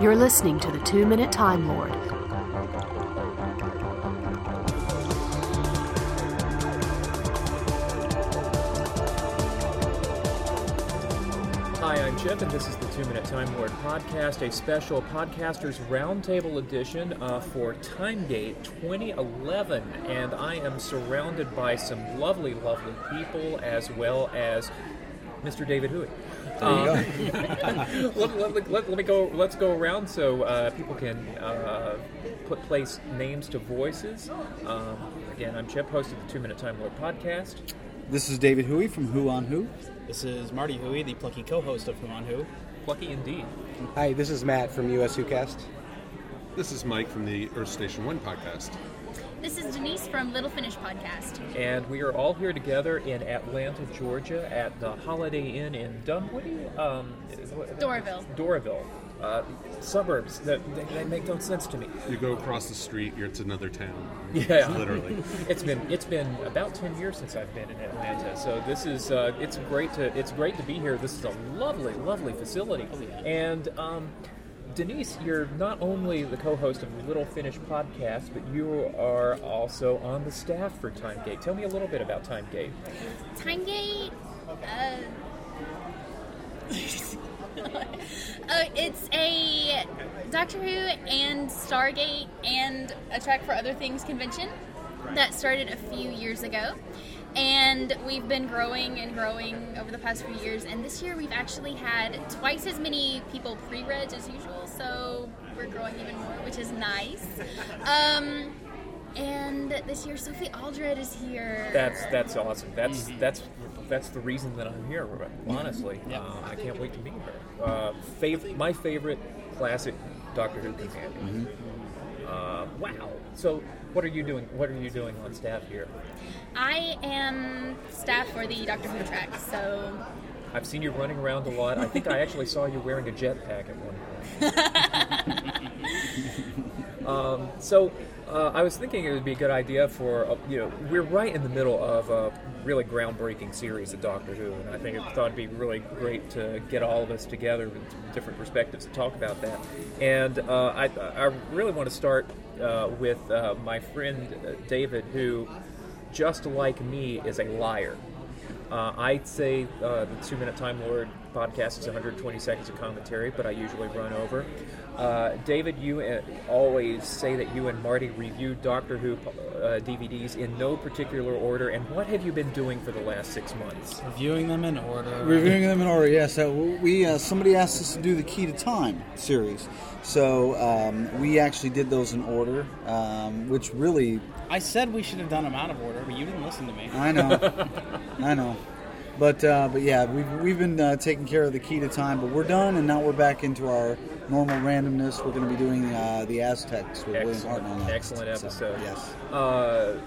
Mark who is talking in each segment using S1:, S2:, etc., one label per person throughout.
S1: You're listening to the Two Minute Time Lord.
S2: Hi, I'm Chip, and this is the Two Minute Time Lord podcast, a special Podcasters Roundtable edition uh, for Timegate 2011. And I am surrounded by some lovely, lovely people, as well as Mr. David Huey. Um, let, let, let, let me go. Let's go around so uh, people can uh, put place names to voices. Um, again, I'm Chip, host of the Two Minute Time Lord podcast.
S3: This is David Huey from Hoo on Who.
S4: This is Marty Huey, the plucky co-host of Hoo on Who.
S2: Plucky indeed.
S5: Hi, this is Matt from US WhoCast.
S6: This is Mike from the Earth Station One podcast.
S7: This is Denise from Little Finish Podcast.
S2: And we are all here together in Atlanta, Georgia, at the Holiday Inn in Dunwoody, um,
S7: Doraville.
S2: Doraville, uh, suburbs that, that, that make no sense to me.
S6: You go across the street, you're it's another town.
S2: Yeah,
S6: literally.
S2: it's been it's been about ten years since I've been in Atlanta, so this is uh, it's great to it's great to be here. This is a lovely, lovely facility, and. Um, Denise, you're not only the co-host of the Little Finish podcast, but you are also on the staff for Timegate. Tell me a little bit about Timegate.
S7: Timegate. Uh, uh, it's a Doctor Who and Stargate and a track for other things convention that started a few years ago. And we've been growing and growing over the past few years. And this year we've actually had twice as many people pre reg as usual. So we're growing even more, which is nice. Um, and this year Sophie Aldred is here.
S2: That's that's awesome. That's that's that's the reason that I'm here. Honestly,
S4: Yeah.
S2: uh, I can't wait to meet her. Uh, fav- my favorite classic Doctor Who companion. Uh, wow. So, what are you doing? What are you doing on staff here?
S7: I am staff for the Doctor Who track, so
S2: I've seen you running around a lot. I think I actually saw you wearing a jetpack at one point. um, so, uh, I was thinking it would be a good idea for uh, you know we're right in the middle of a really groundbreaking series of Doctor Who, and I think it thought it'd be really great to get all of us together with different perspectives to talk about that. And uh, I, I really want to start uh, with uh, my friend David, who, just like me, is a liar. I'd say the Two Minute Time Lord podcast is 120 seconds of commentary, but I usually run over. Uh, David, you uh, always say that you and Marty review Doctor Who uh, DVDs in no particular order, and what have you been doing for the last six months?
S4: Reviewing them in order.
S3: Reviewing them in order, yes. Uh, we uh, somebody asked us to do the Key to Time series, so um, we actually did those in order, um, which really
S4: I said we should have done them out of order, but you didn't listen to me.
S3: I know, I know. But uh, but yeah, we've, we've been uh, taking care of the Key to Time, but we're done, and now we're back into our normal randomness. We're going to be doing uh, the Aztecs with William Hartnell.
S2: Excellent
S3: So,
S2: episode.
S3: yes.
S2: Uh,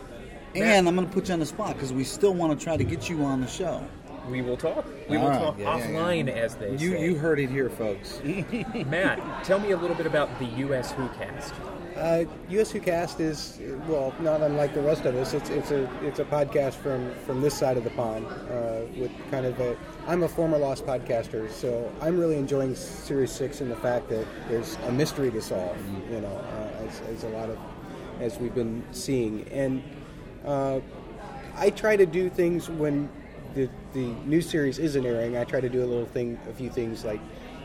S3: And I'm going to put you on the spot because we still want to try to get you on the show.
S2: We will talk. We will
S3: right.
S2: talk
S3: Yeah, yeah, yeah.
S2: offline, as they
S3: You
S2: say.
S3: you heard it here, folks.
S2: Matt, tell me a little bit about the U.S. Who cast.
S5: Uh, US WhoCast is well, not unlike the rest of us. It's it's a it's a podcast from from this side of the pond uh, with kind of a. I'm a former Lost podcaster, so I'm really enjoying Series Six and the fact that there's a mystery to solve. You know, uh, as, as a lot of as we've been seeing, and uh, I try to do things when the the new series isn't airing. I try to do a little thing, a few things like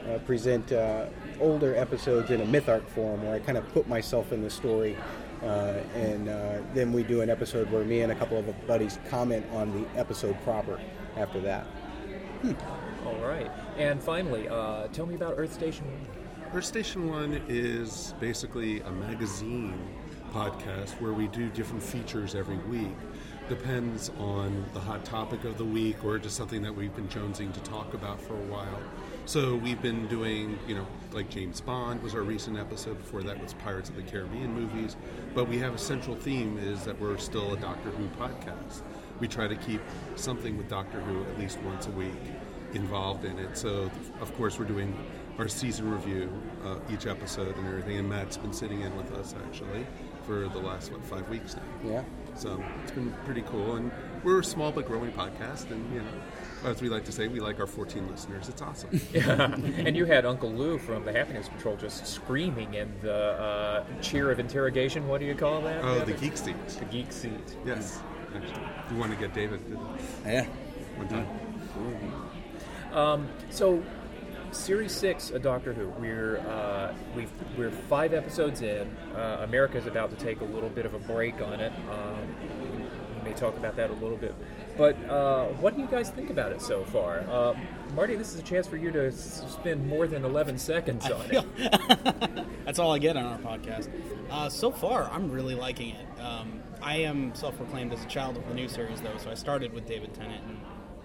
S5: uh, present uh, older episodes in a myth arc form, where I kind of put myself in the story, uh, and uh, then we do an episode where me and a couple of buddies comment on the episode proper. After that,
S2: All right. And finally, uh, tell me about Earth Station One.
S6: Earth Station One is basically a magazine podcast where we do different features every week. Depends on the hot topic of the week or just something that we've been jonesing to talk about for a while. So we've been doing, you know, like James Bond was our recent episode. Before that was Pirates of the Caribbean movies. But we have a central theme is that we're still a Doctor Who podcast. We try to keep something with Doctor Who at least once a week involved in it. So, of course, we're doing our season review uh, each episode and everything. And Matt's been sitting in with us actually for the last what five weeks now.
S5: yeah.
S6: So it's been pretty cool, and we're a small but growing podcast, and you know, as we like to say, we like our 14 listeners. It's awesome. yeah.
S2: and you had Uncle Lou from the Happiness Patrol just screaming in the uh, cheer of interrogation. What do you call that?
S6: Oh, the
S2: Devin?
S6: geek seat.
S2: The geek seat.
S6: Yes. Actually, you want to get David
S3: Yeah.
S6: one time.
S2: Um, so, Series Six of Doctor Who. We're uh, we've, we're five episodes in. Uh, America's about to take a little bit of a break on it. Um, we may talk about that a little bit. But uh, what do you guys think about it so far? Uh, Marty, this is a chance for you to s- spend more than 11 seconds on it.
S4: That's all I get on our podcast. Uh, so far, I'm really liking it. Um, I am self-proclaimed as a child of the new series, though, so I started with David Tennant and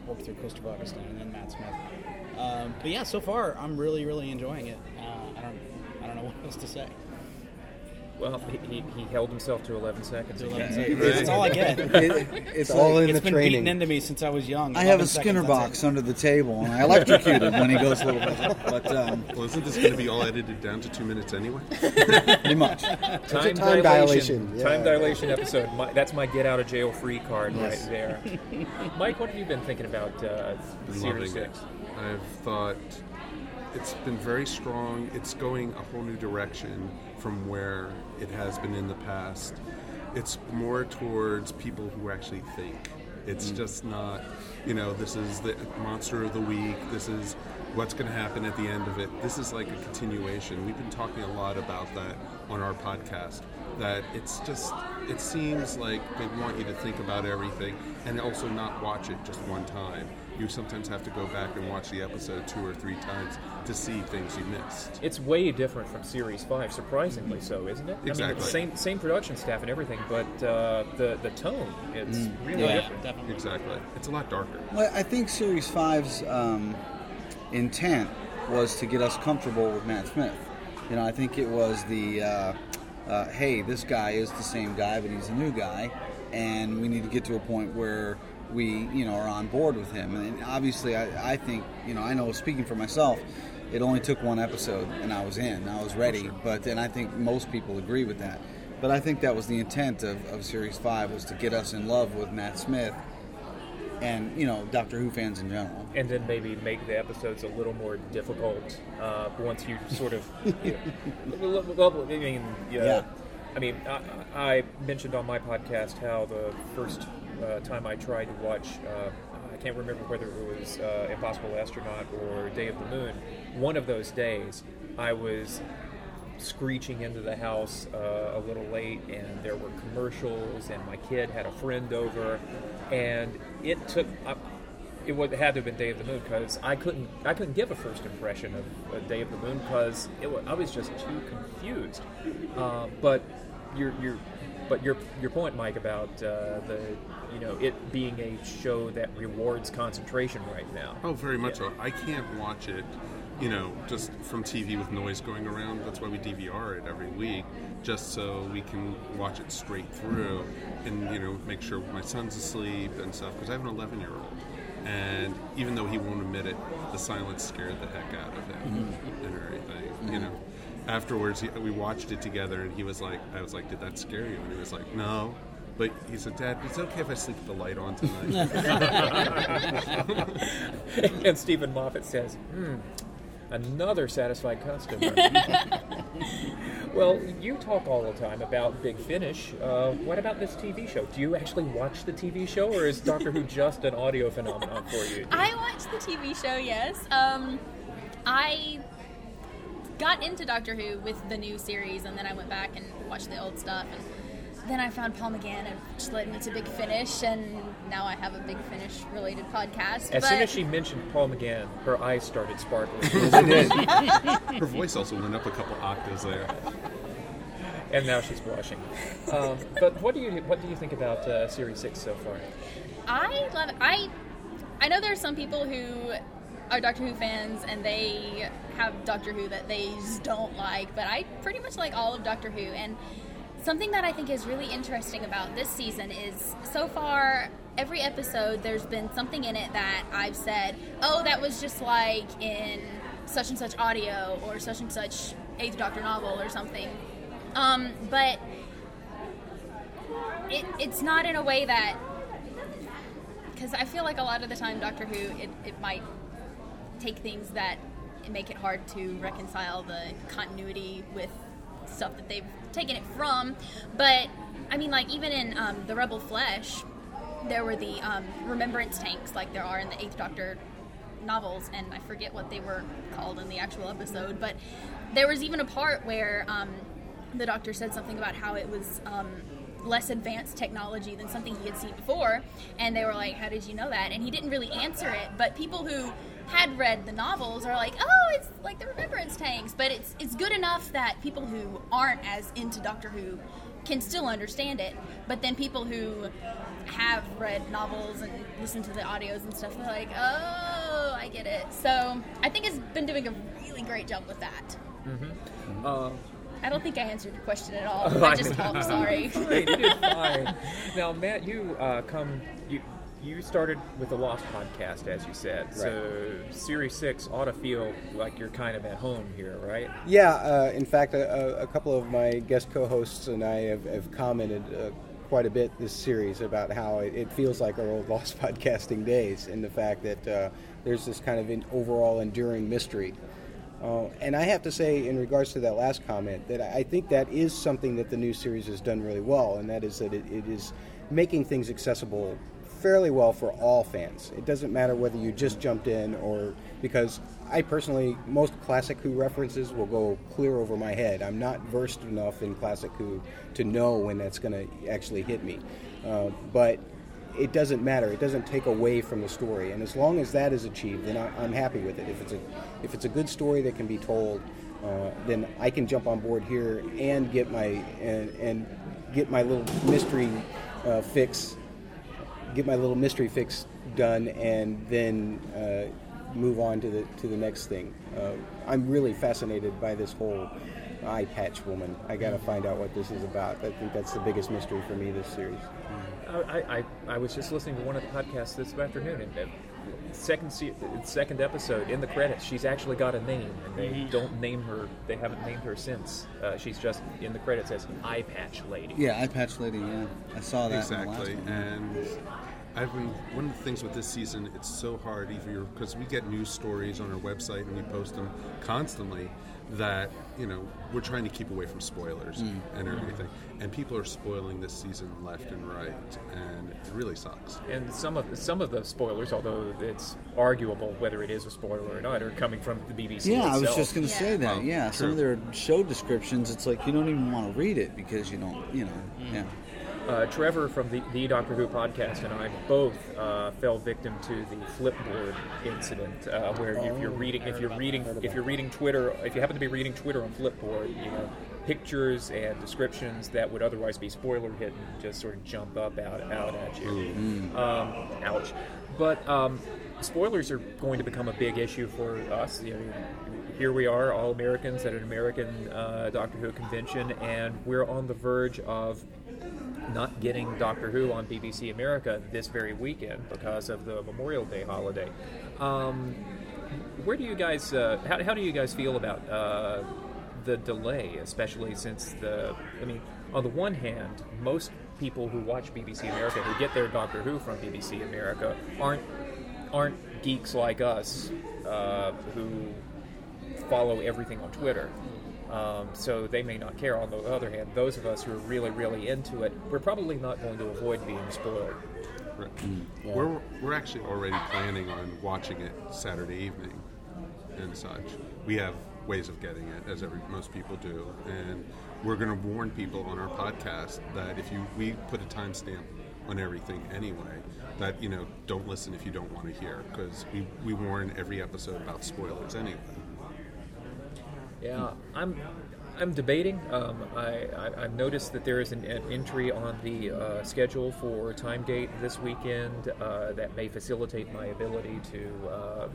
S4: worked through Christopher Eccleston and then Matt Smith. Um, but yeah, so far, I'm really, really enjoying it. Uh, I don't, I don't know what else to say.
S2: Well, he, he, he held himself to 11 seconds.
S4: To 11 seconds. That's all I get.
S3: It- it's
S5: all
S3: like-
S5: in
S4: It's
S5: the
S4: been
S5: training.
S4: beaten into me since I was young.
S3: I have a Skinner box
S4: it.
S3: under the table, and I electrocute him when he goes a little bit. But um,
S6: Well, isn't this going to be all edited down to two minutes anyway?
S3: pretty much.
S2: Time,
S5: time dilation, yeah.
S2: Time dilation episode. My, that's my get out of jail free card
S3: Yes.
S2: right there. Mike, what have you been thinking about uh,
S6: been
S2: Series
S6: loving
S2: 6?
S6: it. I've thought it's been very strong. It's going a whole new direction from where it has been in the past. It's more towards people who actually think. It's mm. just not, you know, this is the monster of the week. This is what's going to happen at the end of it. This is like a continuation. We've been talking a lot about that on our podcast. That it's just, it seems like they want you to think about everything and also not watch it just one time. You sometimes have to go back and watch the episode two or three times to see things you missed.
S2: It's way different from Series 5, surprisingly so, isn't it? I mean,
S6: Exactly.
S2: it's same, same production staff and everything, but uh, the, the tone, it's really
S4: Yeah,
S2: different.
S4: definitely.
S6: Exactly. It's a lot darker.
S3: Well, I think Series five's um, intent was to get us comfortable with Matt Smith. You know, I think it was the, uh, uh, hey, this guy is the same guy, but he's a new guy, and we need to get to a point where we, you know, are on board with him. And obviously, I, I think, you know, I know speaking for myself, it only took one episode, and I was in, I was ready. But and I think most people agree with that. But I think that was the intent of, of Series 5 was to get us in love with Matt Smith and you know Doctor Who fans in general.
S2: And then maybe make the episodes a little more difficult uh, once you sort of. You know, well, I mean, yeah.
S3: Yeah.
S2: I mean, I, I mentioned on my podcast how the first uh, time I tried to watch, uh, I can't remember whether it was uh, Impossible Astronaut or Day of the Moon. One of those days, I was screeching into the house uh, a little late, and there were commercials, and my kid had a friend over, and it took. I, it would had to have been Day of the Moon because I couldn't I couldn't give a first impression of uh, Day of the Moon because I was just too confused. Uh, but your your but your your point, Mike, about uh, the you know it being a show that rewards concentration right now.
S6: Oh, very much so. I can't watch it, you know, just from TV with noise going around. That's why we DVR it every week, just so we can watch it straight through and, you know, make sure my son's asleep and stuff. Because I have an 11 year old. And even though he won't admit it, the silence scared the heck out of him and everything, you know. Afterwards, he, we watched it together, and he was like, "I was like, did that scare you?" And he was like, "No." But he said, "Dad, it's okay if I sleep with the light on tonight."
S2: and Steven Moffat says, hmm, another satisfied customer. well, you talk all the time about Big Finish. Uh, what about this TV show? Do you actually watch the TV show, or is Doctor Who just an audio phenomenon for you?
S7: I watch the TV show, yes. Um, I got into Doctor Who with the new series, and then I went back and watched the old stuff. And then I found Paul McGann, and which led me to Big Finish, and now I have a Big Finish related podcast.
S2: As
S7: but
S2: soon as she mentioned Paul McGann, her eyes started sparkling.
S6: Her voice also went up a couple octaves there.
S2: and now she's blushing. Um, but what do you what do you think about uh, Series Six so far?
S7: I love it. I I know there are some people who are Doctor Who fans and they have Doctor Who that they just don't like, but I pretty much like all of Doctor Who. And something that I think is really interesting about this season is so far every episode there's been something in it that I've said, oh, that was just like in such and such audio or such and such Eighth Doctor novel or something. Um, but it, it's not in a way that because I feel like a lot of the time Doctor Who it, it might take things that make it hard to reconcile the continuity with stuff that they've taken it from. But I mean, like even in um, the Rebel Flesh, there were the um, remembrance tanks, like there are in the Eighth Doctor novels, and I forget what they were called in the actual episode. But there was even a part where um, the Doctor said something about how it was. Um, less advanced technology than something he had seen before and they were like how did you know that and he didn't really answer it but people who had read the novels are like, oh, it's like the Remembrance tanks, but it's it's good enough that people who aren't as into Doctor Who can still understand it. But then people who have read novels and listened to the audios and stuff, they're like, oh, I get it. So I think it's been doing a really great job with that.
S2: Mm-hmm. Uh,
S7: I don't think I answered your question at all. I just talked. Sorry.
S2: you did fine. Now, Matt, you uh, come. You you started with the Lost podcast, as you said. Right. So Series Six ought to feel like you're kind of at home here, right?
S5: Yeah. Uh, in fact, a, a, couple of my guest co-hosts and I have, have commented. Uh, quite a bit this series about how it, it, feels like our old lost podcasting days and the fact that uh, there's this kind of an overall enduring mystery uh, and I have to say, in regards to that last comment, that I think that is something that the new series has done really well, and that is that it, it is making things accessible fairly well for all fans. It doesn't matter whether you just jumped in or because I personally, most classic Who references will go clear over my head. I'm not versed enough in classic Who to know when that's going to actually hit me. Uh, but it doesn't matter. It doesn't take away from the story, and as long as that is achieved, then I, am happy with it. If it's a if it's a good story that can be told, uh, then I can jump on board here and get my and, and get my little mystery uh, fix get my little mystery fix done, and then uh, move on to the to the next thing. Uh, I'm really fascinated by this whole eye patch woman. I got to find out what this is about. I think that's the biggest mystery for me this series.
S2: I, I, I was just listening to one of the podcasts this afternoon, and uh, second se- second episode in the credits, she's actually got a name, and they mm-hmm. don't name her. They haven't named her since. Uh, she's just in the credits as Eye Patch Lady.
S3: Yeah, Eye Patch Lady. Yeah, I saw that
S6: exactly, and I've been one of the things with this season. It's so hard, even because we get news stories on our website and we post them constantly. That you know we're trying to keep away from spoilers mm. and everything, and people are spoiling this season left and right, and it really sucks.
S2: And some of some of the spoilers, although it's arguable whether it is a spoiler or not, are coming from the BBC.
S3: Yeah,
S2: itself.
S3: I was just going to yeah. say that. yeah, some of their show descriptions, it's like you don't even want to read it because you don't, you know, mm. yeah
S2: uh, Trevor from the, the, Doctor Who podcast and I both uh, fell victim to the Flipboard incident, uh, where oh, if you're reading, if you're reading, if you're reading Twitter, if you happen to be reading Twitter on Flipboard, you know, pictures and descriptions that would otherwise be spoiler hidden just sort of jump up out out at you. Mm. Um, ouch! But um, spoilers are going to become a big issue for us. You know, here we are, all Americans at an American uh, Doctor Who convention, and we're on the verge of not getting Doctor Who on BBC America this very weekend because of the Memorial Day holiday. Um, where do you guys, uh, how, how, do you guys feel about uh, the delay, especially since the, I mean, on the one hand, most people who watch BBC America, who get their Doctor Who from BBC America, aren't aren't geeks like us uh, who follow everything on Twitter. Um, so they may not care. On the other hand, those of us who are really, really into it, we're probably not going to avoid being spoiled.
S6: Right. Mm. Yeah. We're, we're actually already planning on watching it Saturday evening and such. We have ways of getting it, as every, most people do, and we're going to warn people on our podcast that if you we put a timestamp on everything anyway, that you know don't listen if you don't want to hear because we, we warn every episode about spoilers anyway.
S2: Yeah, I'm I'm debating. Um, I, I have noticed that there is an, an entry on the uh, schedule for Time Gate this weekend uh, that may facilitate my ability to uh,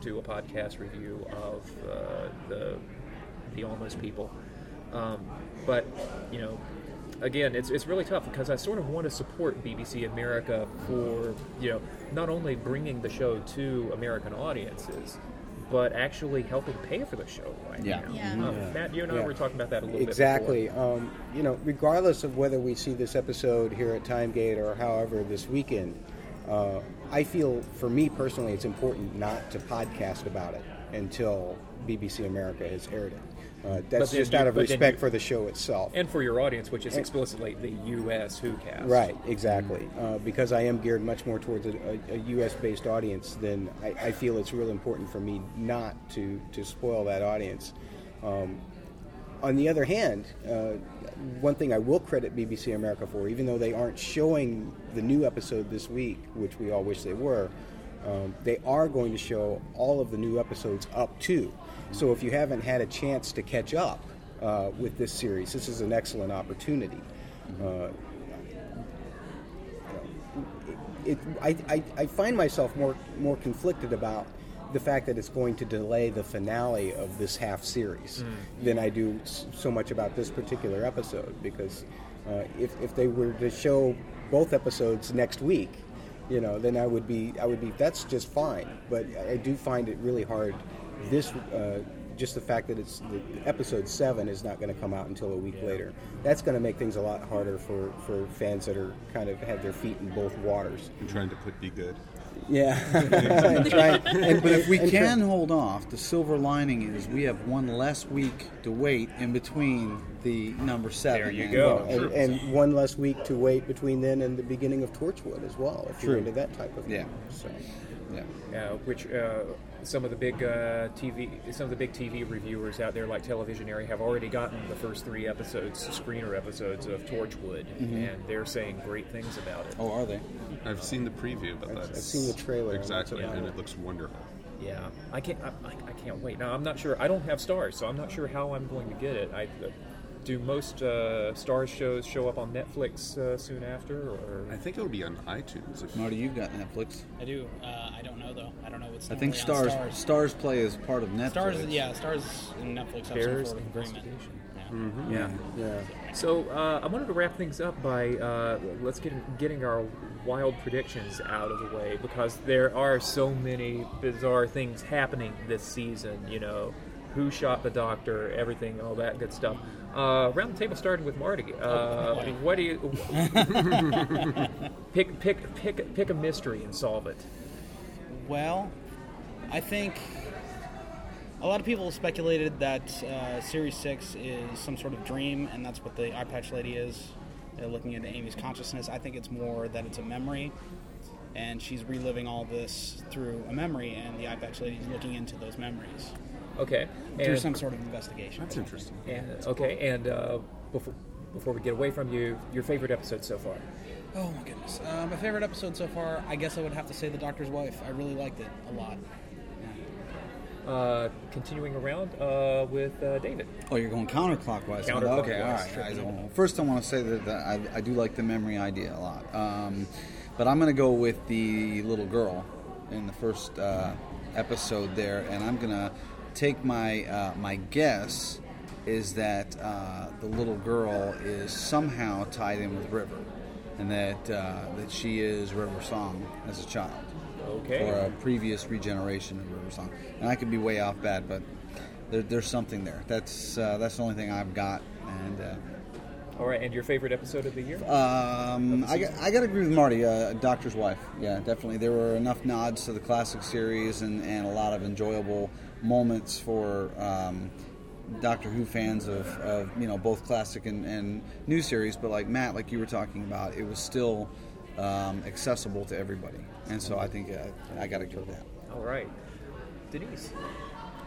S2: do a podcast review of uh, the the Almost People. Um, but you know, again, it's, it's really tough because I sort of want to support BBC America for you know not only bringing the show to American audiences, but actually helping pay for the show right
S3: Yeah.
S2: now.
S7: Yeah.
S2: Um,
S5: Yeah.
S2: Matt, you and I
S5: Yeah.
S2: were talking about that a little
S5: Exactly.
S2: bit. Exactly.
S5: Um, you know, regardless of whether we see this episode here at Timegate or however this weekend, uh, I feel for me personally, it's important not to podcast about it until BBC America has aired it. Uh, that's just
S2: you-
S5: out of respect
S2: you-
S5: for the show itself.
S2: And for your audience, which is explicitly the U.S. Who cast.
S5: Right, exactly. Uh, because I am geared much more towards a, a, U.S. based audience, then I, I feel it's real important for me not to, to spoil that audience. Um, on the other hand, uh, one thing I will credit BBC America for, even though they aren't showing the new episode this week, which we all wish they were, um, they are going to show all of the new episodes up to. So if you haven't had a chance to catch up uh, with this series, this is an excellent opportunity. Uh, it, I, I, I find myself more more conflicted about the fact that it's going to delay the finale of this half series than I do so much about this particular episode because uh, if, if they were to show both episodes next week, you know, then I would be I would be that's just fine. But I do find it really hard. This uh, just the fact that it's the episode seven is not going to come out until a week later. That's going to make things a lot harder for, for fans that are kind of have their feet in both waters.
S6: I'm trying to put be good.
S5: Yeah, and try, and,
S3: But if we
S5: and try-
S3: can hold off, the silver lining is we have one less week to wait in between the number seven.
S2: There you
S3: and-
S2: go.
S5: and, and one less week to wait between then and the beginning of Torchwood as well, if you're into that type of
S3: Yeah.
S5: thing. So,
S3: Yeah.
S2: uh, which uh, some of the big uh, TV, some of the big TV reviewers out there, like Televisionary, have already gotten the first three episodes, screener episodes of Torchwood, and they're saying great things about it.
S3: Oh, are they?
S6: I've seen the preview, but
S5: I've- I've seen the trailer,
S6: exactly,
S5: about
S6: and
S5: it.
S6: it looks wonderful.
S2: Yeah, I can't, I, I I can't wait. Now I'm not sure. I don't have Starz, so I'm not sure how I'm going to get it. I uh, do most uh, Starz shows show up on Netflix uh, soon after, or
S6: I think it'll be on iTunes. If
S3: Marty, you've got Netflix.
S4: I do. Uh, I don't know though. I don't know what's.
S3: I think
S4: normally
S3: Starz
S4: on
S3: Starz Play is part of Netflix.
S4: Starz. Yeah, Starz and Netflix have
S2: Bears
S4: some sort of agreement.
S2: investigation.
S4: Yeah.
S2: yeah.
S5: yeah.
S2: So uh, I wanted to wrap things up by uh, let's get getting our wild predictions out of the way because there are so many bizarre things happening this season. You know, who shot the doctor, everything, all that good stuff. Uh, round the table starting with Marty. Uh, what do you pick? Pick pick pick a mystery and solve it.
S4: Well, I think a lot of people speculated that uh, Series 6 is some sort of dream, and that's what the eye patch lady is, uh, looking into Amy's consciousness. I think it's more that it's a memory, and she's reliving all this through a memory, and the eye patch lady is looking into those memories
S2: Okay.
S4: through
S2: And-
S4: some sort of investigation.
S6: that's interesting.
S2: And, okay, and uh, before before we get away from you, your favorite episode so far?
S4: Oh my goodness. Uh, my favorite episode so far, I guess I would have to say The Doctor's Wife. I really liked it a lot.
S2: Uh, continuing around uh, with uh, David.
S3: Oh, you're going counterclockwise. huh?
S2: Counterclockwise,
S3: Okay, all right.
S2: sure.
S3: all right. Well, First, I want to say that, that I, I do like the memory idea a lot. Um, but I'm going to go with the little girl in the first uh, episode there, and I'm going to take my uh, my guess is that uh, the little girl is somehow tied in with River, and that uh, that she is River Song as a child
S2: Okay.
S3: or a previous regeneration of River Song. And I could be way off bad, but there, there's something there. That's uh, that's the only thing I've got. And uh,
S2: All right, and your favorite episode of the year?
S3: um, I, got- I got to agree with Marty. Uh, Doctor's Wife. Yeah, definitely. There were enough nods to the classic series and, and a lot of enjoyable moments for. Um, Doctor Who fans of, of you know both classic and, and new series, but like Matt, like you were talking about, it was still um, accessible to everybody, and so I think uh, I got to go with that.
S2: All right. Denise.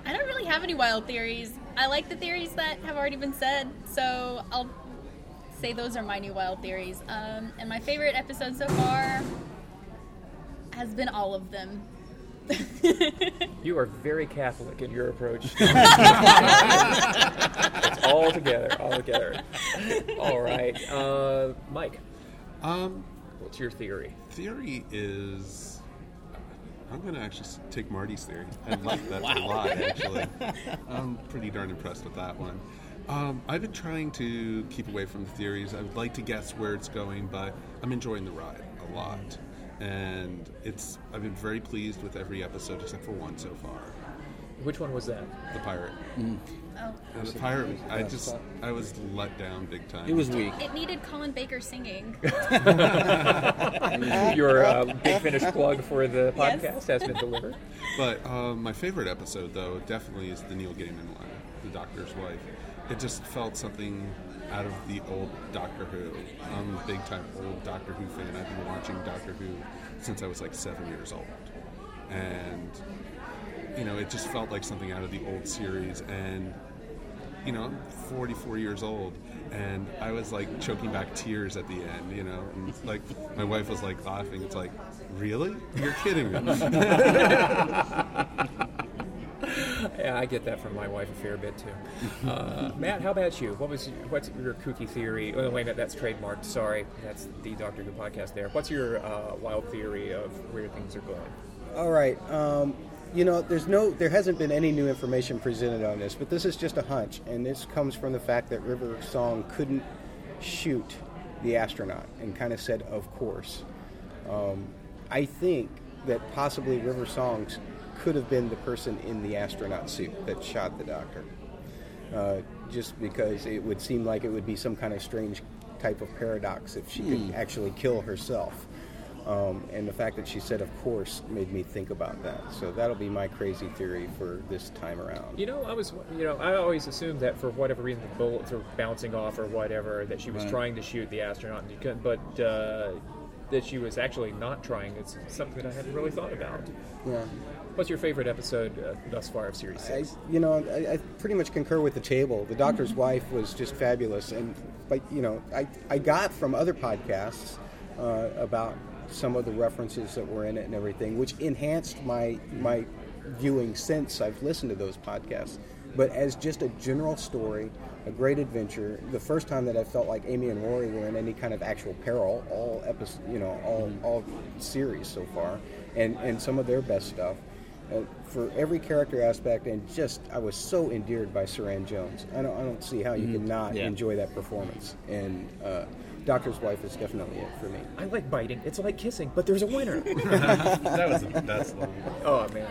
S7: I don't really have any wild theories. I like the theories that have already been said, so I'll say those are my new wild theories. Um, and my favorite episode so far has been all of them.
S2: You are very Catholic in your approach. it's all together, all together. All right. Uh, Mike,
S6: Um,
S2: what's your theory?
S6: theory is. I'm going to actually take Marty's theory. I like that a lot, actually. I'm pretty darn impressed with that one. Um, I've been trying to keep away from the theories. I would like to guess where it's going, but I'm enjoying the ride a lot. And it's I've been very pleased with every episode except for one so far.
S2: Which one was that?
S6: The pirate.
S7: Oh.
S6: And the pirate, I just, I was let down big time.
S3: It was weak.
S7: It needed Colin Baker singing.
S2: Your uh, Big Finish plug for the
S7: Yes.
S2: podcast has been delivered.
S6: But um, my favorite episode, though, definitely is the Neil Gaiman one, The Doctor's Wife. It just felt something out of the old Doctor Who. I'm a big time old Doctor Who fan. I've been watching Doctor Who since I was like seven years old. And, you know, it just felt like something out of the old series. And, you know, I'm 44 years old. And I was like choking back tears at the end, you know, and like my wife was like laughing. It's like, really? You're kidding me.
S2: Yeah, I get that from my wife a fair bit too. Uh, Matt, how about you? What was what's your kooky theory? Oh, wait minute, that's trademarked. Sorry, that's the Doctor Who podcast. There. What's your uh, wild theory of where things are going?
S5: All right. Um, you know, there's no, there hasn't been any new information presented on this, but this is just a hunch, and this comes from the fact that River Song couldn't shoot the astronaut, and kind of said, "Of course." Um, I think that possibly River Songs could have been the person in the astronaut suit that shot the doctor, uh, just because it would seem like it would be some kind of strange type of paradox if she could actually kill herself. Um, and the fact that she said, of course, made me think about that. So that'll be my crazy theory for this time around.
S2: You know, I was, you know, I always assumed that for whatever reason the bullets were bouncing off or whatever, that she was
S3: Right.
S2: trying to shoot the astronaut, and you couldn't, but uh, that she was actually not trying. It's something that I hadn't really thought about.
S5: Yeah.
S2: What's your favorite episode uh, thus far of series
S5: I, you know, I, I pretty much concur with the table. The doctor's wife was just fabulous, and but you know, I, I got from other podcasts uh, about some of the references that were in it and everything, which enhanced my my viewing since I've listened to those podcasts. But as just a general story, a great adventure. The first time that I felt like Amy and Rory were in any kind of actual peril, all episode, you know, all all series so far, and and some of their best stuff uh, for every character aspect, and just I was so endeared by Suranne Jones. I don't, I don't see how you can not
S4: Yeah.
S5: enjoy that performance. And uh, Doctor's Wife is definitely it for me.
S2: I like biting. It's like kissing, but there's a winner.
S6: that was the best one.
S2: oh man.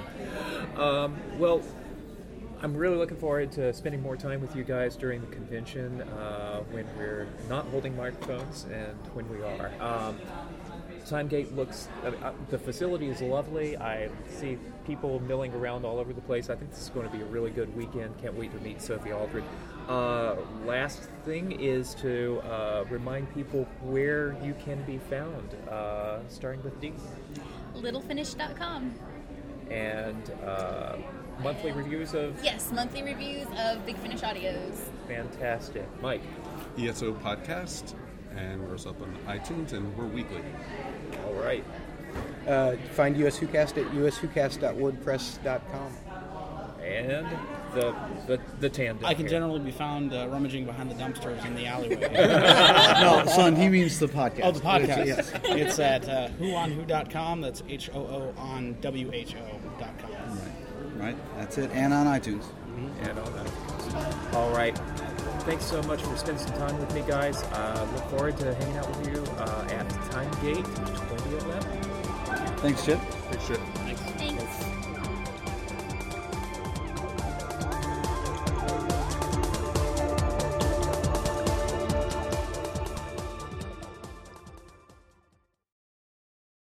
S2: Um, well, I'm really looking forward to spending more time with you guys during the convention uh, when we're not holding microphones and when we are. Um, Timegate looks, uh, the facility is lovely. I see people milling around all over the place. I think this is going to be a really good weekend. Can't wait to meet Sophie Aldred. Uh, last thing is to uh, remind people where you can be found, uh, starting with D.
S7: Littlefinish.com.
S2: And uh, monthly reviews of
S7: Yes, monthly reviews of Big Finish Audios.
S2: Fantastic. Mike.
S6: ESO podcast, and we're also up on iTunes, and we're weekly.
S2: All right.
S5: Uh, find US WhoCast at uswhocast.wordpress.com.
S2: And the the, the tandem.
S4: I can
S2: here.
S4: generally be found uh, rummaging behind the dumpsters in the alleyway.
S3: No, son, he means the podcast.
S4: oh, the podcast.
S3: Yes.
S4: It's at uh, hooonwho.com. That's H O O on W H O.com.
S3: Right, that's it. And on iTunes.
S2: and all that. All right. Thanks so much for spending some time with me, guys. Uh, look forward to hanging out with you uh, at Timegate 2011.
S3: Thanks, Chip.
S6: Good shit.
S7: Thanks.